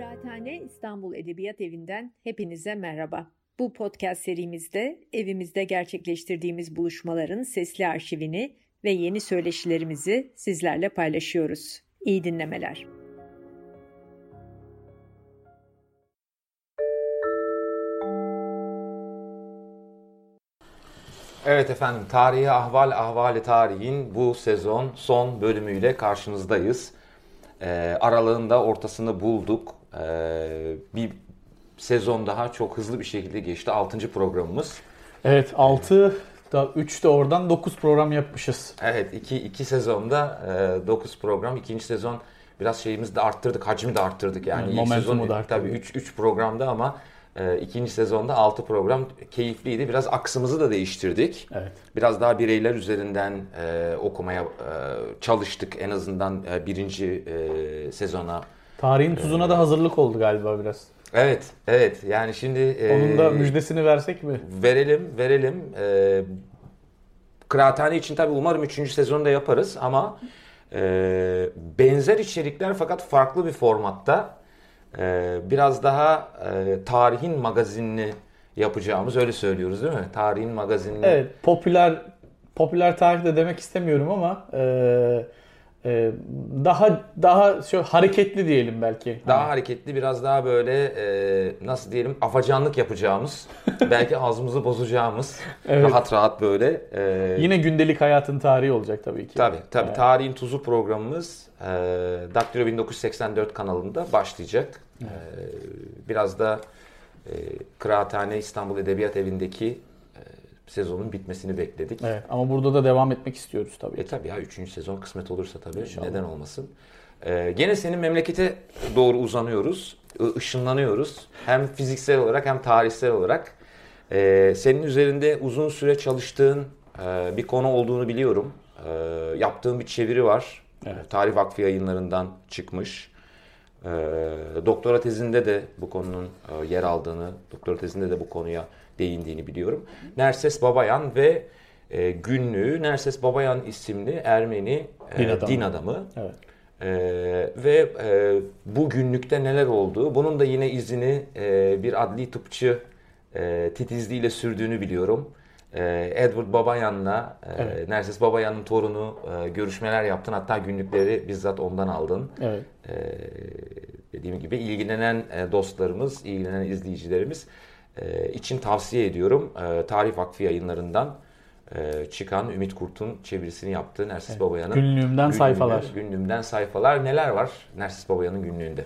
Kıraathane İstanbul Edebiyat Evi'nden hepinize merhaba. Bu podcast serimizde evimizde gerçekleştirdiğimiz buluşmaların sesli arşivini ve yeni söyleşilerimizi sizlerle paylaşıyoruz. İyi dinlemeler. Evet efendim, Tarihi Ahval Ahvali Tarihin bu sezon son bölümüyle karşınızdayız. Ee, aralığında ortasını bulduk. Ee, bir sezon daha çok hızlı bir şekilde geçti. 6. programımız. Evet 6 da 3 de oradan 9 program yapmışız. Evet 2 2 sezonda 9 program. İkinci sezon biraz şeyimizi de arttırdık, hacmi de arttırdık yani. Evet, İlk sezon da tabii 3 3 programda ama e, ikinci sezonda 6 program keyifliydi. Biraz aksımızı da değiştirdik. Evet. Biraz daha bireyler üzerinden e, okumaya e, çalıştık en azından e, birinci e, sezona. Tarihin tuzuna da hazırlık oldu galiba biraz. Evet, evet. Yani şimdi e, Onun da müjdesini versek mi? verelim, verelim. E, Kıraathane için tabii umarım üçüncü sezonu da yaparız ama e, benzer içerikler fakat farklı bir formatta e, biraz daha e, tarihin magazinini yapacağımız öyle söylüyoruz değil mi? Tarihin magazinini. Evet popüler popüler tarih de demek istemiyorum ama e, e, daha daha şu hareketli diyelim belki. Daha Hani, hareketli biraz daha böyle e, nasıl diyelim afacanlık yapacağımız belki ağzımızı bozacağımız Evet. rahat rahat böyle e, yine gündelik hayatın tarihi olacak tabii ki. Tabii tabii. Evet. Tarihin Tuzu programımız e, Daktilo 1984 kanalında başlayacak. E, biraz da e, Kıraathane İstanbul Edebiyat Evi'ndeki sezonun bitmesini bekledik. Evet, ama burada da devam etmek istiyoruz tabii. E tabii ya 3. sezon kısmet olursa tabii İnşallah. neden olmasın. E, gene senin memlekete doğru uzanıyoruz, ışınlanıyoruz. Hem fiziksel olarak hem tarihsel olarak. E, senin üzerinde uzun süre çalıştığın e, bir konu olduğunu biliyorum. E, yaptığın bir çeviri var. Evet. Tarih Vakfı yayınlarından çıkmış. E, doktora tezinde de bu konunun e, yer aldığını, doktora tezinde de bu konuya değindiğini biliyorum. Nerses Babayan ve e, günlüğü Nerses Babayan isimli Ermeni e, Din adamı. din adamı. Evet. E, ve e, bu günlükte neler olduğu, bunun da yine izini e, bir adli tıpçı e, titizliğiyle sürdüğünü biliyorum. E, Edward Babayan'la, e, Evet. Nerses Babayan'ın torunu e, görüşmeler yaptın. Hatta günlükleri bizzat ondan aldın. Evet. Ee, dediğim gibi ilgilenen e, dostlarımız, ilgilenen izleyicilerimiz e, için tavsiye ediyorum. E, Tarih Vakfı yayınlarından e, çıkan Ümit Kurt'un çevirisini yaptığı Nersis Babayan'ın Günlüğümden sayfalar. Günlüğümden sayfalar. Neler var Nersis Babayan'ın günlüğünde?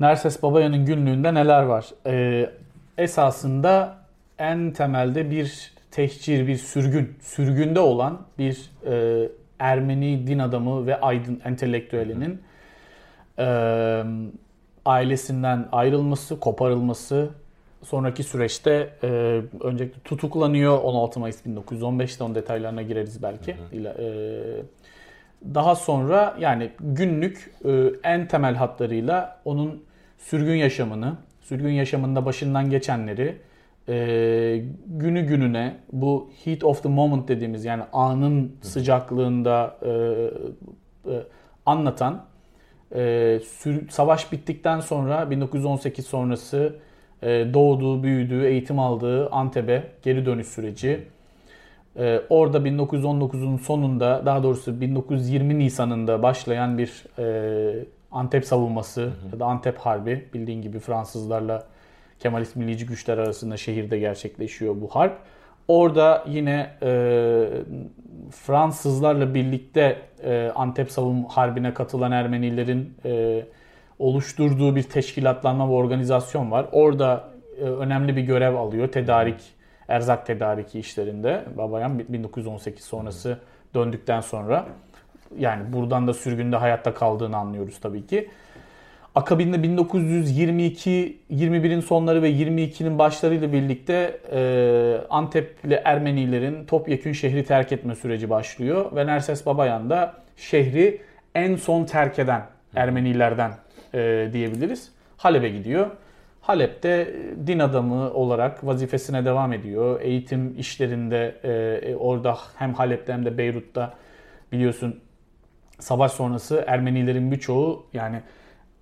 Nerses Babayan'ın günlüğünde neler var? Ee, esasında en temelde bir tehcir, bir sürgün, sürgünde olan bir e, Ermeni din adamı ve aydın entelektüelinin e, ailesinden ayrılması, koparılması, sonraki süreçte e, öncelikle tutuklanıyor 16 Mayıs 1915'te onun detaylarına gireriz belki. İla- e, daha sonra yani günlük e, en temel hatlarıyla onun sürgün yaşamını, sürgün yaşamında başından geçenleri e, günü gününe bu heat of the moment dediğimiz yani anın sıcaklığında e, e, anlatan e, sür- savaş bittikten sonra 1918 sonrası doğduğu, büyüdüğü, eğitim aldığı Antep'e geri dönüş süreci. Ee, orada 1919'un sonunda daha doğrusu 1920 Nisan'ında başlayan bir e, Antep savunması ya da Antep Harbi bildiğin gibi Fransızlarla Kemalist millici güçler arasında şehirde gerçekleşiyor bu harp. Orada yine e, Fransızlarla birlikte e, Antep savunma harbine katılan Ermenilerin e, oluşturduğu bir teşkilatlanma ve organizasyon var. Orada e, önemli bir görev alıyor. Tedarik, erzak tedariki işlerinde. Babayan 1918 sonrası döndükten sonra yani buradan da sürgünde hayatta kaldığını anlıyoruz tabii ki. Akabinde 1922, 21'in sonları ve 22'nin başlarıyla birlikte e, Antepli Ermenilerin topyekün şehri terk etme süreci başlıyor. Ve Nerses Babayan da şehri en son terk eden Ermenilerden e, diyebiliriz. Halep'e gidiyor. Halep'te e, din adamı olarak vazifesine devam ediyor. Eğitim işlerinde e, e, orada hem Halep'te hem de Beyrut'ta biliyorsun savaş sonrası Ermenilerin birçoğu yani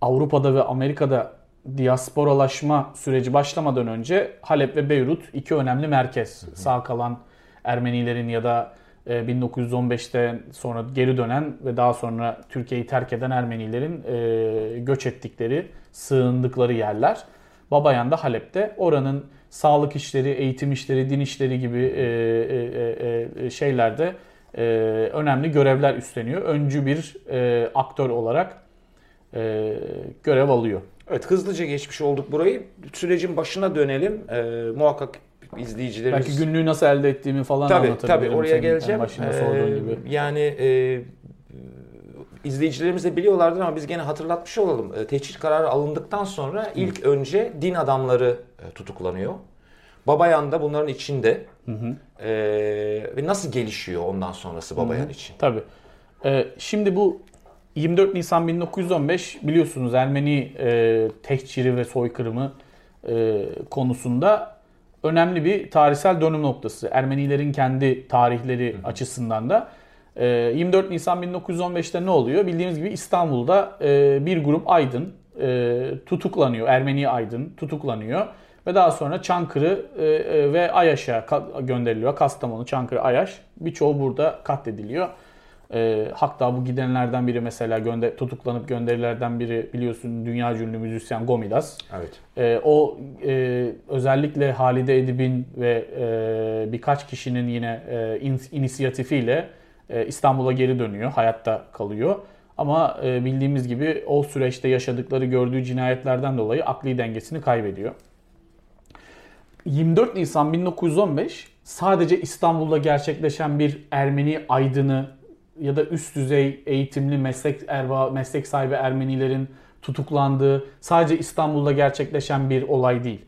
Avrupa'da ve Amerika'da diasporalaşma süreci başlamadan önce Halep ve Beyrut iki önemli merkez. Hı hı. Sağ kalan Ermenilerin ya da 1915'te e, sonra geri dönen ve daha sonra Türkiye'yi terk eden Ermenilerin e, göç ettikleri, sığındıkları yerler. Babayan da Halep'te. Oranın sağlık işleri, eğitim işleri, din işleri gibi e, şeylerde önemli görevler üstleniyor. Öncü bir aktör olarak görev alıyor. Evet hızlıca geçmiş olduk burayı. Sürecin başına dönelim. muhakkak izleyicilerimiz... Belki günlüğü nasıl elde ettiğimi falan tabii, anlatabilirim. Tabii oraya geleceğim. Başında ee, gibi. Yani e, izleyicilerimiz de biliyorlardır ama biz gene hatırlatmış olalım. E, tehcir kararı alındıktan sonra ilk önce din adamları e, tutuklanıyor. Babayan da bunların içinde. Hı hı. E, ve nasıl gelişiyor ondan sonrası Babayan hı hı. için? Tabii. E, şimdi bu 24 Nisan 1915 biliyorsunuz Ermeni e, tehciri ve soykırımı e, konusunda önemli bir tarihsel dönüm noktası. Ermenilerin kendi tarihleri Hı. açısından da. 24 ee, Nisan 1915'te ne oluyor? Bildiğimiz gibi İstanbul'da e, bir grup aydın e, tutuklanıyor. Ermeni aydın tutuklanıyor. Ve daha sonra Çankırı e, ve Ayaş'a gönderiliyor. Kastamonu, Çankırı, Ayaş. Birçoğu burada katlediliyor. E, hatta bu gidenlerden biri mesela gönder, tutuklanıp gönderilerden biri biliyorsun dünya ünlü müzisyen Gomidas. Evet. E, o e, özellikle Halide Edip'in ve e, birkaç kişinin yine e, in, inisiyatifiyle e, İstanbul'a geri dönüyor. Hayatta kalıyor. Ama e, bildiğimiz gibi o süreçte yaşadıkları gördüğü cinayetlerden dolayı akli dengesini kaybediyor. 24 Nisan 1915 sadece İstanbul'da gerçekleşen bir Ermeni aydını ya da üst düzey eğitimli meslek erba, meslek sahibi Ermenilerin tutuklandığı sadece İstanbul'da gerçekleşen bir olay değil.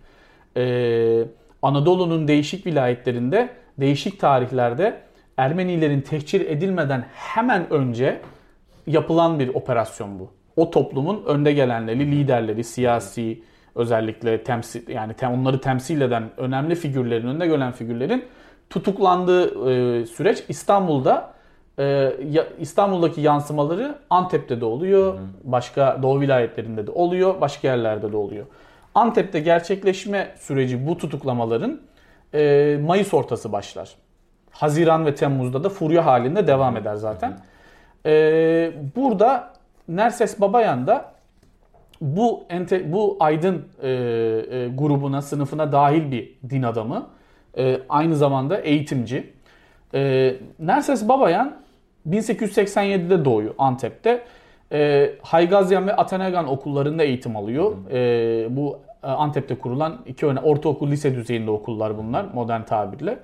Ee, Anadolu'nun değişik vilayetlerinde, değişik tarihlerde Ermenilerin tehcir edilmeden hemen önce yapılan bir operasyon bu. O toplumun önde gelenleri, liderleri, siyasi özellikle temsil yani tem, onları temsil eden önemli figürlerin, önde gelen figürlerin tutuklandığı e, süreç İstanbul'da ee, İstanbul'daki yansımaları Antep'te de oluyor. Başka doğu vilayetlerinde de oluyor. Başka yerlerde de oluyor. Antep'te gerçekleşme süreci bu tutuklamaların e, Mayıs ortası başlar. Haziran ve Temmuz'da da furya halinde devam eder zaten. Ee, burada Nerses Babayan da bu ente, bu aydın e, e, grubuna, sınıfına dahil bir din adamı. E, aynı zamanda eğitimci. E, Nerses Babayan 1887'de doğuyor Antep'te. E, Haygazyan ve Atenegan okullarında eğitim alıyor. E, bu Antep'te kurulan iki öne ortaokul lise düzeyinde okullar bunlar modern tabirle.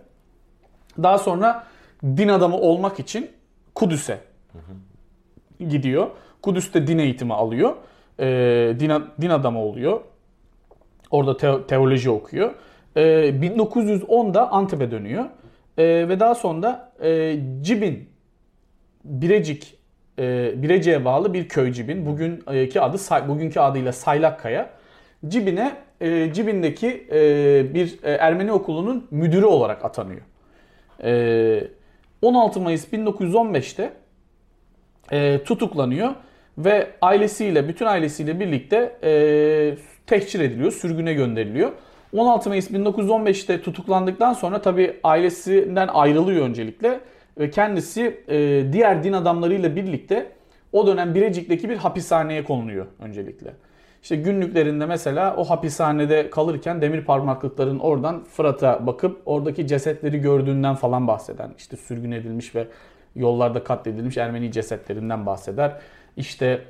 Daha sonra din adamı olmak için Kudüs'e gidiyor. Kudüs'te din eğitimi alıyor. E, din, din adamı oluyor. Orada te- teoloji okuyor. E, 1910'da Antep'e dönüyor. E, ve daha sonra e, Cibin Birecik e, Birecik'e bağlı bir köy Cibin. Bugünkü adı bugünkü adıyla Saylakkaya. Cibin'e e, Cibin'deki e, bir e, Ermeni okulunun müdürü olarak atanıyor. E, 16 Mayıs 1915'te e, tutuklanıyor ve ailesiyle, bütün ailesiyle birlikte e, tehcir ediliyor, sürgüne gönderiliyor. 16 Mayıs 1915'te tutuklandıktan sonra tabi ailesinden ayrılıyor öncelikle kendisi e, diğer din adamlarıyla birlikte o dönem Birecik'teki bir hapishaneye konuluyor öncelikle. İşte günlüklerinde mesela o hapishanede kalırken demir parmaklıkların oradan Fırat'a bakıp oradaki cesetleri gördüğünden falan bahseden, işte sürgün edilmiş ve yollarda katledilmiş Ermeni cesetlerinden bahseder. İşte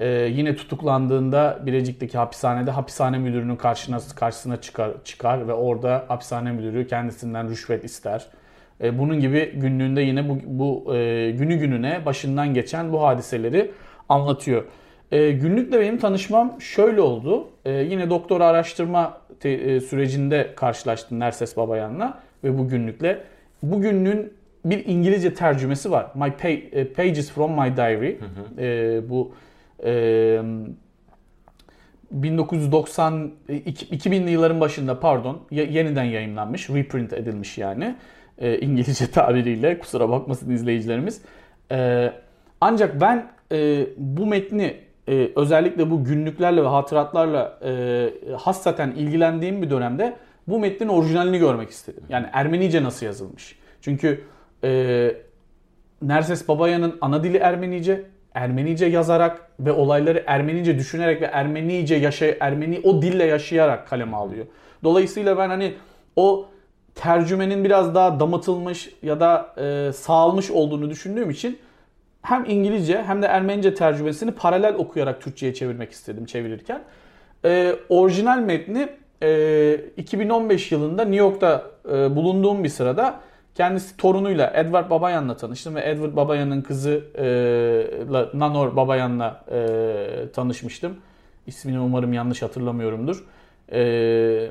ee, yine tutuklandığında Birecik'teki hapishanede hapishane müdürünün karşısına, karşısına çıkar, çıkar ve orada hapishane müdürü kendisinden rüşvet ister. E, bunun gibi günlüğünde yine bu, bu e, günü gününe başından geçen bu hadiseleri anlatıyor. E, günlükle benim tanışmam şöyle oldu. E, yine doktora araştırma te, e, sürecinde karşılaştım Nerses Babayan'la ve bu günlükle. Bu günlüğün bir İngilizce tercümesi var. My pay, Pages from My Diary. Hı hı. E, bu e, 1990 2000'li yılların başında pardon yeniden yayınlanmış, reprint edilmiş yani e, İngilizce tabiriyle kusura bakmasın izleyicilerimiz. E, ancak ben e, bu metni e, özellikle bu günlüklerle ve hatıratlarla e, hassaten ilgilendiğim bir dönemde bu metnin orijinalini görmek istedim. Yani Ermenice nasıl yazılmış? Çünkü e, Nerses Babayan'ın ana dili Ermenice, Ermenice yazarak ve olayları Ermenice düşünerek ve Ermenice yaşay Ermeni o dille yaşayarak kaleme alıyor. Dolayısıyla ben hani o tercümenin biraz daha damıtılmış ya da e, sağalmış olduğunu düşündüğüm için hem İngilizce hem de Ermenice tercümesini paralel okuyarak Türkçe'ye çevirmek istedim çevirirken. E, orijinal metni e, 2015 yılında New York'ta e, bulunduğum bir sırada kendisi torunuyla Edward Babayan'la tanıştım ve Edward Babayan'ın kızı e, Nanor Babayan'la e, tanışmıştım. İsmini umarım yanlış hatırlamıyorumdur. E,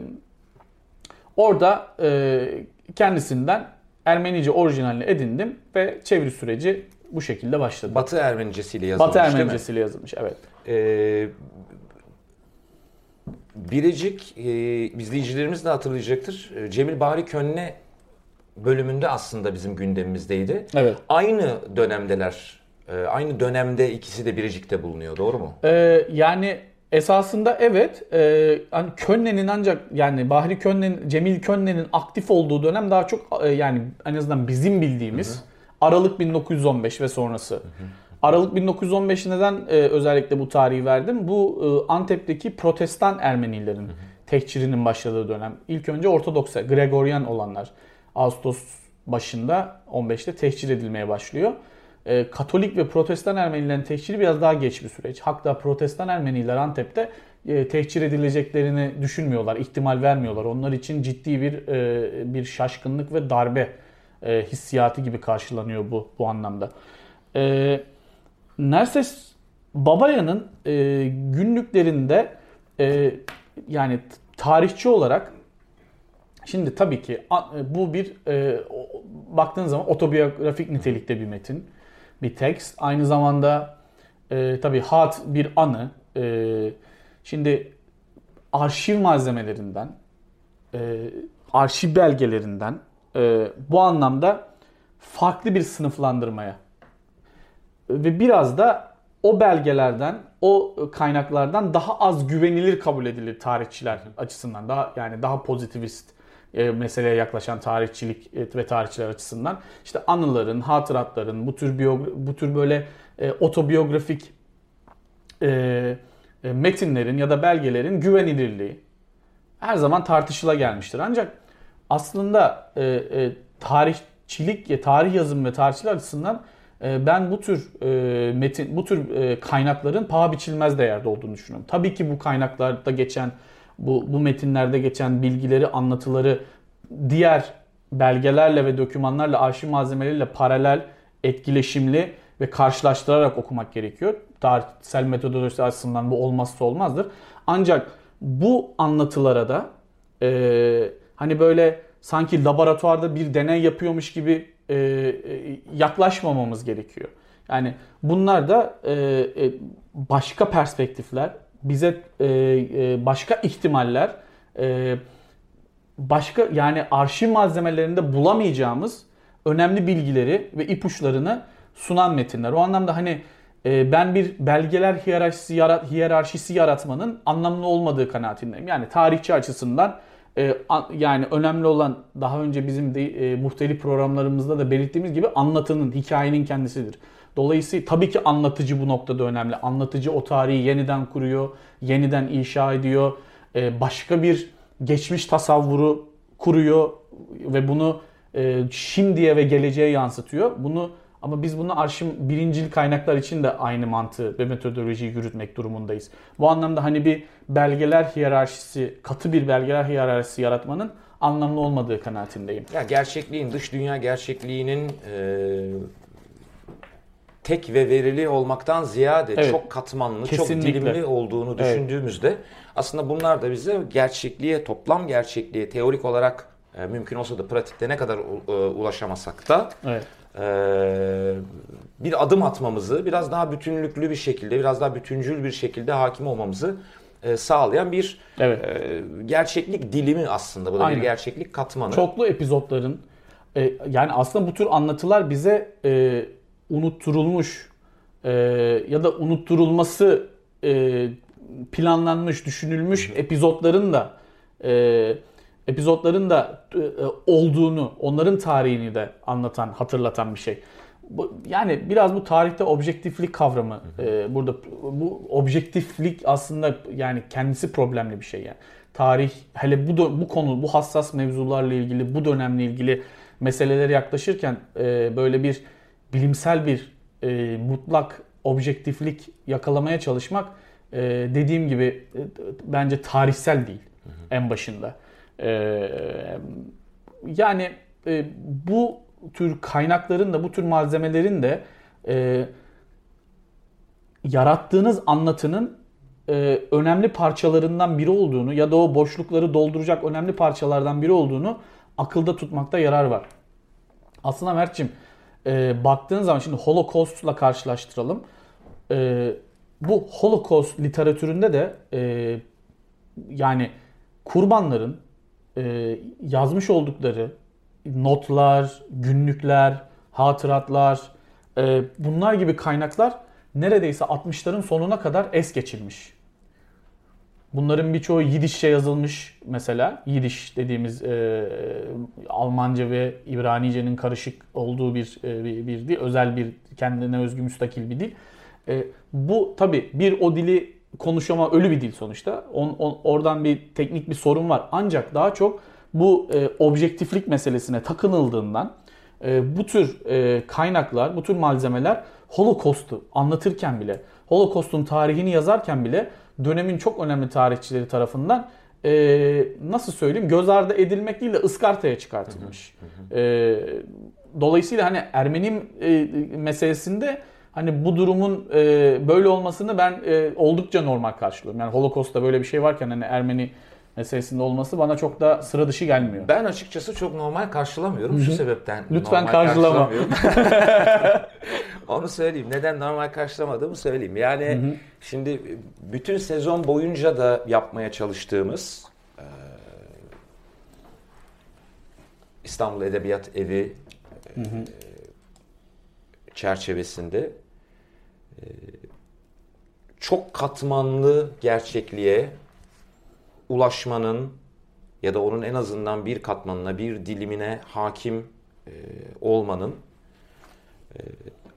orada e, kendisinden Ermenice orijinalini edindim ve çeviri süreci bu şekilde başladı. Batı Ermenicesiyle yazılmış Batı Ermenicesiyle yazılmış evet. Ee, Biricik e, izleyicilerimiz de hatırlayacaktır. E, Cemil Bahri Könne bölümünde aslında bizim gündemimizdeydi. Evet. Aynı dönemdeler. E, aynı dönemde ikisi de Biricik'te bulunuyor. Doğru mu? Ee, yani esasında evet. E, hani Könne'nin ancak yani Bahri Könne'nin, Cemil Könne'nin aktif olduğu dönem daha çok e, yani en azından bizim bildiğimiz hı hı. Aralık 1915 ve sonrası. Hı hı. Aralık 1915 neden e, özellikle bu tarihi verdim? Bu e, Antep'teki protestan Ermenilerin hı hı. tekçirinin başladığı dönem. İlk önce Ortodoks, Gregorian olanlar. Ağustos başında 15'te tehcir edilmeye başlıyor. E, Katolik ve Protestan Ermenilerin tehciri biraz daha geç bir süreç. Hatta Protestan Ermeniler Antep'te e, tehcir edileceklerini düşünmüyorlar, ihtimal vermiyorlar. Onlar için ciddi bir e, bir şaşkınlık ve darbe e, hissiyatı gibi karşılanıyor bu bu anlamda. Nerses Babaya'nın günlüklerinde yani tarihçi olarak Şimdi tabii ki bu bir e, baktığın zaman otobiyografik nitelikte bir metin, bir tekst. Aynı zamanda e, tabii hat bir anı. E, şimdi arşiv malzemelerinden, e, arşiv belgelerinden e, bu anlamda farklı bir sınıflandırmaya ve biraz da o belgelerden, o kaynaklardan daha az güvenilir kabul edilir tarihçiler açısından. Daha yani daha pozitivist e, meseleye yaklaşan tarihçilik e, ve tarihçiler açısından işte anıların, hatıratların, bu tür bu tür böyle e, otobiyografik e, e, metinlerin ya da belgelerin güvenilirliği her zaman tartışıla gelmiştir. Ancak aslında e, e, tarihçilik, tarih yazım ve tarihçiler açısından e, ben bu tür metin, bu tür kaynakların paha biçilmez değerde olduğunu düşünüyorum. Tabii ki bu kaynaklarda geçen bu, bu metinlerde geçen bilgileri, anlatıları diğer belgelerle ve dokümanlarla, arşiv malzemeleriyle paralel, etkileşimli ve karşılaştırarak okumak gerekiyor. Tarihsel metodoloji açısından bu olmazsa olmazdır. Ancak bu anlatılara da e, hani böyle sanki laboratuvarda bir deney yapıyormuş gibi e, e yaklaşmamamız gerekiyor. Yani bunlar da e, e, başka perspektifler, bize e, e, başka ihtimaller, e, başka yani arşiv malzemelerinde bulamayacağımız önemli bilgileri ve ipuçlarını sunan metinler. O anlamda hani e, ben bir belgeler hiyerarşisi, yarat, hiyerarşisi yaratmanın anlamlı olmadığı kanaatindeyim. Yani tarihçi açısından e, a, yani önemli olan daha önce bizim de e, muhtelif programlarımızda da belirttiğimiz gibi anlatının, hikayenin kendisidir. Dolayısıyla tabii ki anlatıcı bu noktada önemli. Anlatıcı o tarihi yeniden kuruyor, yeniden inşa ediyor. Ee, başka bir geçmiş tasavvuru kuruyor ve bunu e, şimdiye ve geleceğe yansıtıyor. Bunu ama biz bunu arşiv birincil kaynaklar için de aynı mantığı ve metodolojiyi yürütmek durumundayız. Bu anlamda hani bir belgeler hiyerarşisi, katı bir belgeler hiyerarşisi yaratmanın anlamlı olmadığı kanaatindeyim. Ya gerçekliğin, dış dünya gerçekliğinin e, tek ve verili olmaktan ziyade evet. çok katmanlı, Kesinlikle. çok dilimli olduğunu düşündüğümüzde evet. aslında bunlar da bize gerçekliğe, toplam gerçekliğe teorik olarak e, mümkün olsa da pratikte ne kadar e, ulaşamasak da evet. e, bir adım atmamızı, biraz daha bütünlüklü bir şekilde, biraz daha bütüncül bir şekilde hakim olmamızı e, sağlayan bir evet. e, gerçeklik dilimi aslında. Bu da Aynen. bir gerçeklik katmanı. Çoklu epizotların e, yani aslında bu tür anlatılar bize e, unutturulmuş e, ya da unutturulması e, planlanmış, düşünülmüş epizotların da e, epizotların da e, olduğunu, onların tarihini de anlatan, hatırlatan bir şey. Bu, yani biraz bu tarihte objektiflik kavramı e, burada bu objektiflik aslında yani kendisi problemli bir şey yani. Tarih hele bu bu konu bu hassas mevzularla ilgili bu dönemle ilgili meselelere yaklaşırken e, böyle bir bilimsel bir e, mutlak objektiflik yakalamaya çalışmak e, dediğim gibi e, bence tarihsel değil hı hı. en başında. E, yani e, bu tür kaynakların da bu tür malzemelerin de e, yarattığınız anlatının e, önemli parçalarından biri olduğunu ya da o boşlukları dolduracak önemli parçalardan biri olduğunu akılda tutmakta yarar var. Aslında Mert'ciğim e, baktığın zaman şimdi Holocaust'la karşılaştıralım. E, bu Holocaust literatüründe de e, yani kurbanların e, yazmış oldukları notlar, günlükler, hatıratlar, e, bunlar gibi kaynaklar neredeyse 60'ların sonuna kadar es geçilmiş. Bunların birçoğu Yidişçe yazılmış mesela. Yidiş dediğimiz e, Almanca ve İbranice'nin karışık olduğu bir, e, bir, bir dil. Özel bir kendine özgü müstakil bir dil. E, bu tabi bir o dili konuşama ölü bir dil sonuçta. On, on, oradan bir teknik bir sorun var. Ancak daha çok bu e, objektiflik meselesine takınıldığından e, bu tür e, kaynaklar, bu tür malzemeler Holocaust'u anlatırken bile, Holocaust'un tarihini yazarken bile dönemin çok önemli tarihçileri tarafından e, nasıl söyleyeyim göz ardı edilmek değil de ıskartaya çıkartılmış. E, dolayısıyla hani Ermeni e, meselesinde hani bu durumun e, böyle olmasını ben e, oldukça normal karşılıyorum. Yani Holocaust'ta böyle bir şey varken hani Ermeni meselesinde olması bana çok da sıra dışı gelmiyor. Ben açıkçası çok normal karşılamıyorum Hı-hı. şu sebepten. Lütfen karşılama. Onu söyleyeyim. Neden normal karşılamadığımı söyleyeyim. Yani Hı-hı. şimdi bütün sezon boyunca da yapmaya çalıştığımız e, İstanbul Edebiyat Evi e, çerçevesinde e, çok katmanlı gerçekliğe ulaşmanın ya da onun en azından bir katmanına, bir dilimine hakim e, olmanın e,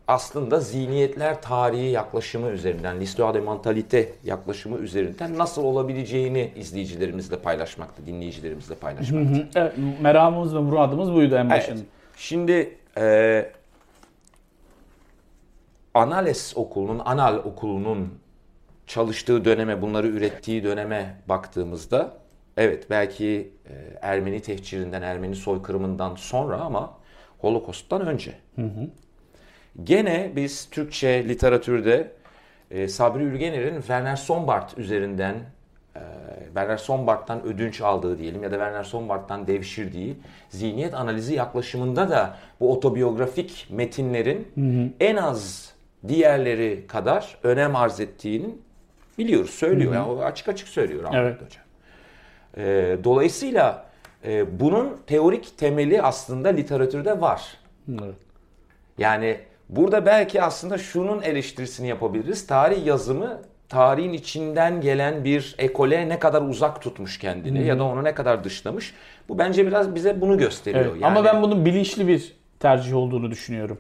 aslında zihniyetler tarihi yaklaşımı üzerinden, l'histoire de mentalité yaklaşımı üzerinden nasıl olabileceğini izleyicilerimizle paylaşmakta, dinleyicilerimizle paylaşmakta. Evet, meramımız ve muradımız buydu en başında. Evet. Şimdi e, Anales okulunun, Anal okulunun çalıştığı döneme, bunları ürettiği döneme baktığımızda evet belki e, Ermeni tehcirinden, Ermeni soykırımından sonra ama Holokost'tan önce. Hı hı. Gene biz Türkçe literatürde e, Sabri Ülgener'in Werner Sombart üzerinden e, Werner Sombart'tan ödünç aldığı diyelim ya da Werner Sombart'tan devşirdiği zihniyet analizi yaklaşımında da bu otobiyografik metinlerin hı hı. en az diğerleri kadar önem arz ettiğinin biliyoruz, söylüyor. Yani o açık açık söylüyor Ahmet evet. Hoca. E, dolayısıyla e, bunun teorik temeli aslında literatürde var. Evet. Yani burada belki aslında şunun eleştirisini yapabiliriz. Tarih yazımı tarihin içinden gelen bir ekole ne kadar uzak tutmuş kendini Hı-hı. ya da onu ne kadar dışlamış. Bu bence biraz bize bunu gösteriyor. Evet, yani... Ama ben bunun bilinçli bir tercih olduğunu düşünüyorum.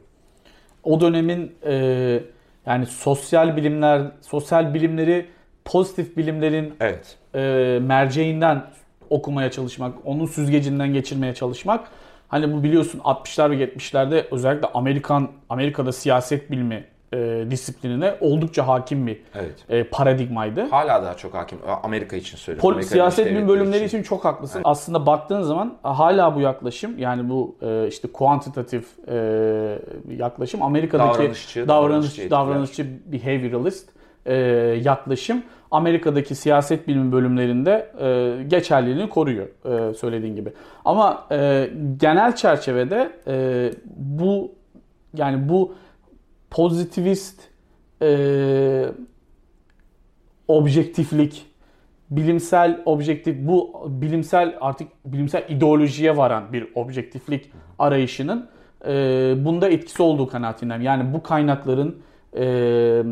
O dönemin e, yani sosyal bilimler, sosyal bilimleri pozitif bilimlerin evet. e, merceğinden okumaya çalışmak, onun süzgecinden geçirmeye çalışmak. Hani bu biliyorsun 60'lar ve 70'lerde özellikle Amerikan Amerika'da siyaset bilimi e, disiplinine oldukça hakim bir evet. e, paradigmaydı. Hala daha çok hakim. Amerika için söylüyorum. Pol- Amerika siyaset bilim bölümleri için. için çok haklısın. Evet. Aslında baktığın zaman hala bu yaklaşım yani bu e, işte kuantitatif e, yaklaşım Amerika'daki davranışçı, davranışçı, davranışçı, davranışçı behavioralist e, yaklaşım Amerika'daki siyaset bilimi bölümlerinde e, geçerliliğini koruyor e, söylediğin gibi. Ama e, genel çerçevede e, bu yani bu pozitivist e, objektiflik, bilimsel objektif bu bilimsel artık bilimsel ideolojiye varan bir objektiflik arayışının e, bunda etkisi olduğu kanaatindeyim. Yani bu kaynakların e,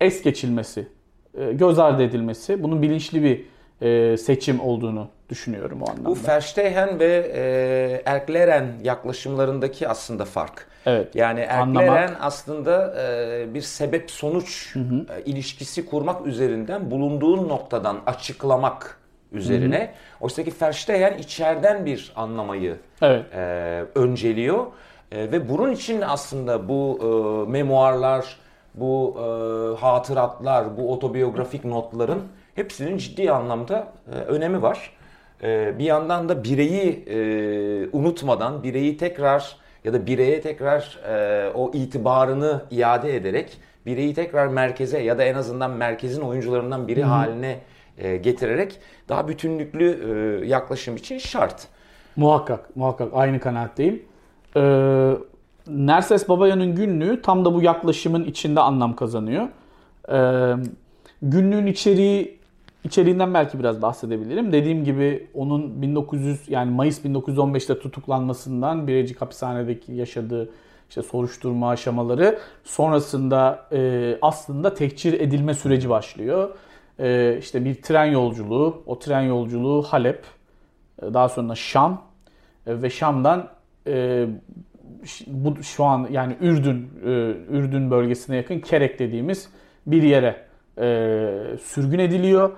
es geçilmesi e, göz ardı edilmesi. Bunun bilinçli bir e, seçim olduğunu düşünüyorum o anlamda. Bu Verstehen ve e, Erkleren yaklaşımlarındaki aslında fark. Evet. Yani Erkleren Anlamak. aslında e, bir sebep sonuç e, ilişkisi kurmak üzerinden bulunduğun noktadan açıklamak üzerine. Oysa ki Verstehen içeriden bir anlamayı Evet. e, önceliyor. E, ve bunun için aslında bu e, memuarlar, bu e, hatıratlar, bu otobiyografik notların hepsinin ciddi anlamda e, önemi var. E, bir yandan da bireyi e, unutmadan, bireyi tekrar ya da bireye tekrar e, o itibarını iade ederek, bireyi tekrar merkeze ya da en azından merkezin oyuncularından biri haline e, getirerek daha bütünlüklü yaklaşım için şart. Muhakkak, muhakkak aynı kanaatteyim. Ee, Nerses Babayan'ın günlüğü tam da bu yaklaşımın içinde anlam kazanıyor. Ee, günlüğün içeriği içeriğinden belki biraz bahsedebilirim. Dediğim gibi onun 1900 yani Mayıs 1915'te tutuklanmasından Birecik hapishanedeki yaşadığı işte soruşturma aşamaları sonrasında e, aslında tehcir edilme süreci başlıyor. E, işte bir tren yolculuğu, o tren yolculuğu Halep, e, daha sonra Şam e, ve Şam'dan e, bu şu an yani Ürdün e, Ürdün bölgesine yakın Kerek dediğimiz bir yere e, sürgün ediliyor.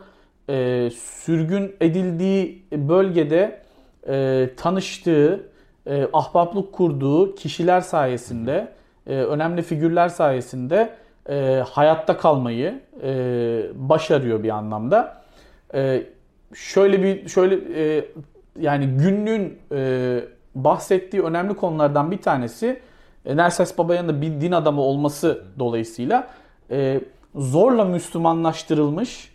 E, sürgün edildiği bölgede e, tanıştığı, e, ahbaplık kurduğu kişiler sayesinde, e, önemli figürler sayesinde e, hayatta kalmayı e, başarıyor bir anlamda. E, şöyle bir şöyle e, yani günlüğün e, bahsettiği önemli konulardan bir tanesi e, Nerses Babayan'ın da bir din adamı olması dolayısıyla e, zorla Müslümanlaştırılmış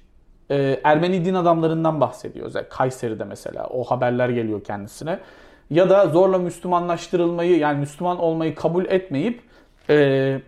e, Ermeni din adamlarından bahsediyor. Özellikle Kayseri'de mesela o haberler geliyor kendisine. Ya da zorla Müslümanlaştırılmayı yani Müslüman olmayı kabul etmeyip e,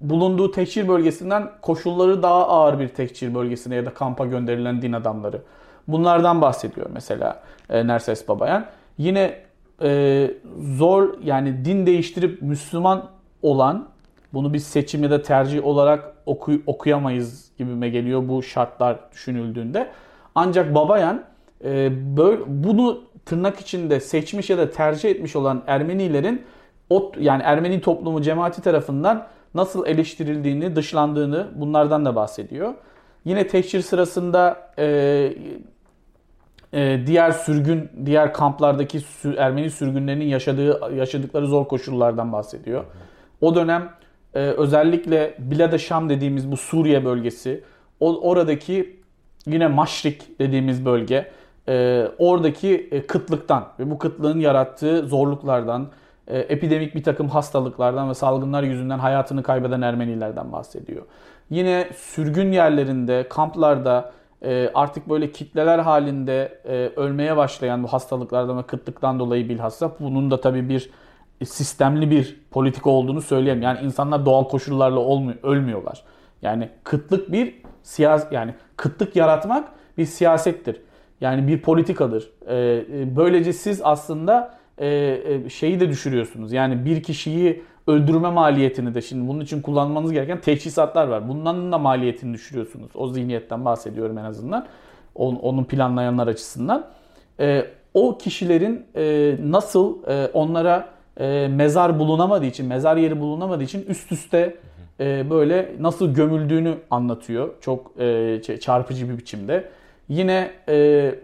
bulunduğu tehcir bölgesinden koşulları daha ağır bir tehcir bölgesine ya da kampa gönderilen din adamları. Bunlardan bahsediyor mesela e, Nerses Babayan. Yine e, zor yani din değiştirip Müslüman olan bunu biz seçim ya da tercih olarak oku- okuyamayız gibime geliyor bu şartlar düşünüldüğünde. Ancak Babayan e, böyle, bunu tırnak içinde seçmiş ya da tercih etmiş olan Ermenilerin o yani Ermeni toplumu cemaati tarafından nasıl eleştirildiğini, dışlandığını bunlardan da bahsediyor. Yine tehcir sırasında e, e, diğer sürgün, diğer kamplardaki sü- Ermeni sürgünlerinin yaşadığı yaşadıkları zor koşullardan bahsediyor. O dönem e, özellikle Bilad-ı Şam dediğimiz bu Suriye bölgesi, o, oradaki yine Maşrik dediğimiz bölge, e, oradaki e, kıtlıktan ve bu kıtlığın yarattığı zorluklardan, e, epidemik bir takım hastalıklardan ve salgınlar yüzünden hayatını kaybeden Ermenilerden bahsediyor. Yine sürgün yerlerinde, kamplarda e, artık böyle kitleler halinde e, ölmeye başlayan bu hastalıklardan ve kıtlıktan dolayı bilhassa bunun da tabii bir sistemli bir politika olduğunu söyleyeyim. Yani insanlar doğal koşullarla olmuyor, ölmüyorlar. Yani kıtlık bir siyas yani kıtlık yaratmak bir siyasettir. Yani bir politikadır. E, e, böylece siz aslında e, e, şeyi de düşürüyorsunuz. Yani bir kişiyi öldürme maliyetini de şimdi bunun için kullanmanız gereken teçhizatlar var. Bunların da maliyetini düşürüyorsunuz. O zihniyetten bahsediyorum en azından. Onun, onun planlayanlar açısından. E, o kişilerin e, nasıl e, onlara e, mezar bulunamadığı için, mezar yeri bulunamadığı için üst üste e, böyle nasıl gömüldüğünü anlatıyor. Çok e, çarpıcı bir biçimde. Yine e,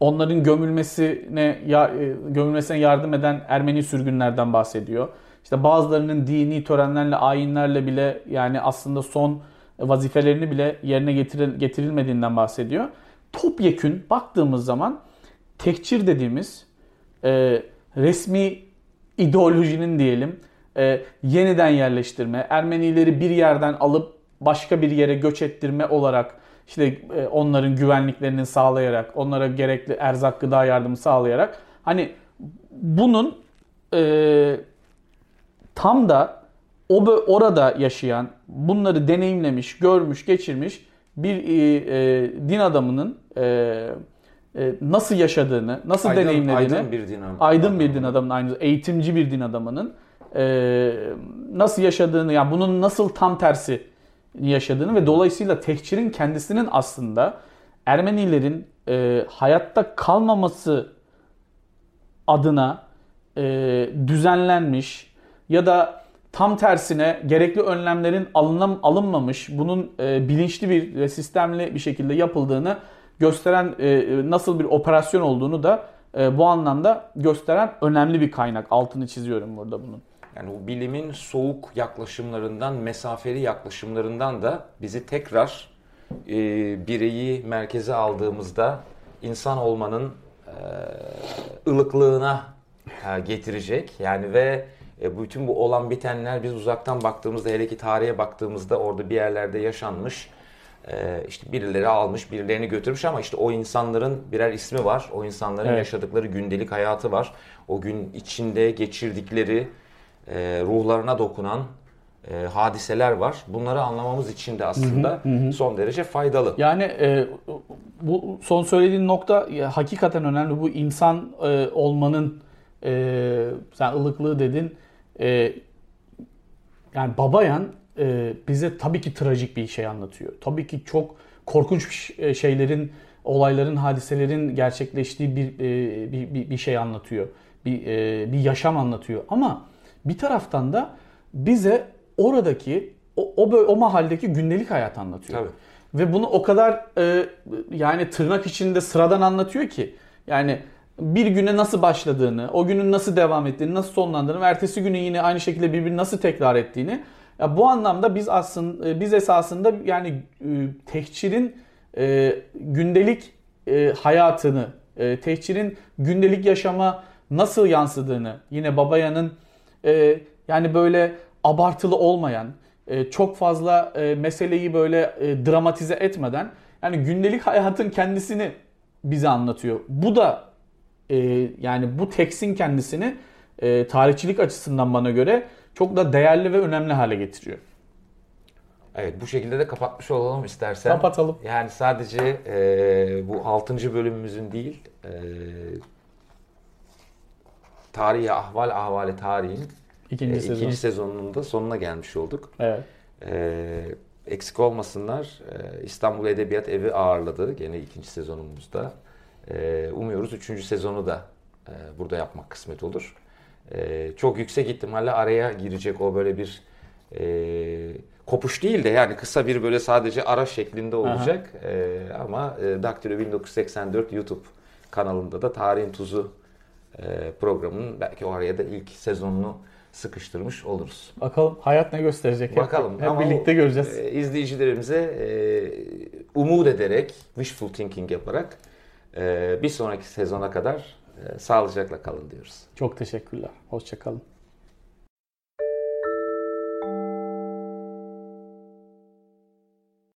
onların gömülmesine ya, e, gömülmesine yardım eden Ermeni sürgünlerden bahsediyor. İşte bazılarının dini törenlerle, ayinlerle bile yani aslında son vazifelerini bile yerine getiril, getirilmediğinden bahsediyor. Topyekün baktığımız zaman tekçir dediğimiz e, resmi ideolojinin diyelim e, yeniden yerleştirme, Ermenileri bir yerden alıp başka bir yere göç ettirme olarak işte e, onların güvenliklerini sağlayarak, onlara gerekli erzak gıda yardımı sağlayarak hani bunun e, tam da o orada yaşayan, bunları deneyimlemiş, görmüş, geçirmiş bir e, e, din adamının e, nasıl yaşadığını, nasıl Aydın- deneyimlediğini, aydın bir din adamı. aydın bir din adamının, aynı eğitimci bir din adamının e, nasıl yaşadığını, yani bunun nasıl tam tersi yaşadığını ve dolayısıyla tehcirin kendisinin aslında Ermenilerin e, hayatta kalmaması adına e, düzenlenmiş ya da tam tersine gerekli önlemlerin alınam, alınmamış, bunun e, bilinçli bir ve sistemli bir şekilde yapıldığını gösteren e, nasıl bir operasyon olduğunu da e, bu anlamda gösteren önemli bir kaynak. Altını çiziyorum burada bunun. Yani o bilimin soğuk yaklaşımlarından, mesafeli yaklaşımlarından da bizi tekrar e, bireyi merkeze aldığımızda insan olmanın e, ılıklığına e, getirecek. Yani ve e, bütün bu olan bitenler biz uzaktan baktığımızda hele ki tarihe baktığımızda orada bir yerlerde yaşanmış. E, işte birileri almış, birilerini götürmüş ama işte o insanların birer ismi var. O insanların Evet. yaşadıkları gündelik hayatı var. O gün içinde geçirdikleri e, ruhlarına dokunan e, hadiseler var. Bunları anlamamız için de aslında son derece faydalı. Yani e, bu son söylediğin nokta ya, hakikaten önemli. Bu insan e, olmanın e, sen ılıklığı dedin. E, yani Babayan e, bize tabii ki trajik bir şey anlatıyor. Tabii ki çok korkunç bir ş- şeylerin, olayların, hadiselerin gerçekleştiği bir e, bir, bir, bir şey anlatıyor. Bir e, bir yaşam anlatıyor. Ama bir taraftan da bize oradaki o, o, o mahalledeki gündelik hayat anlatıyor. Tabii. Ve bunu o kadar e, yani tırnak içinde sıradan anlatıyor ki. Yani bir güne nasıl başladığını, o günün nasıl devam ettiğini, nasıl sonlandığını ve ertesi günü yine aynı şekilde birbirini nasıl tekrar ettiğini. Ya bu anlamda biz aslında biz esasında yani e, tehcirin e, gündelik e, hayatını, e, tehcirin gündelik yaşama nasıl yansıdığını, yine Babayan'ın e, yani böyle abartılı olmayan, e, çok fazla e, meseleyi böyle e, dramatize etmeden yani gündelik hayatın kendisini bize anlatıyor. Bu da e, yani bu tekstin kendisini e, tarihçilik açısından bana göre çok da değerli ve önemli hale getiriyor. Evet bu şekilde de kapatmış olalım istersen. Kapatalım. Yani sadece e, bu 6. bölümümüzün değil e, tarihi ahval ahvali tarihin İkinci e, sezon. ikinci sezonunun da sonuna gelmiş olduk. Evet. E, eksik olmasınlar e, İstanbul Edebiyat Evi ağırladı gene ikinci sezonumuzda. E, umuyoruz üçüncü sezonu da e, burada yapmak kısmet olur. E, çok yüksek ihtimalle araya girecek o böyle bir e, kopuş değil de yani kısa bir böyle sadece ara şeklinde olacak. E, ama e, Daktilo 1984 YouTube kanalında da Tarihin Tuzu e, programının belki o araya da ilk sezonunu sıkıştırmış oluruz. Bakalım hayat ne gösterecek? Hep- Bakalım. Hep, Ama birlikte göreceğiz. e, izleyicilerimize e, umut ederek, wishful thinking yaparak e, bir sonraki sezona kadar sağlıcakla kalın diyoruz. Çok teşekkürler. Hoşçakalın.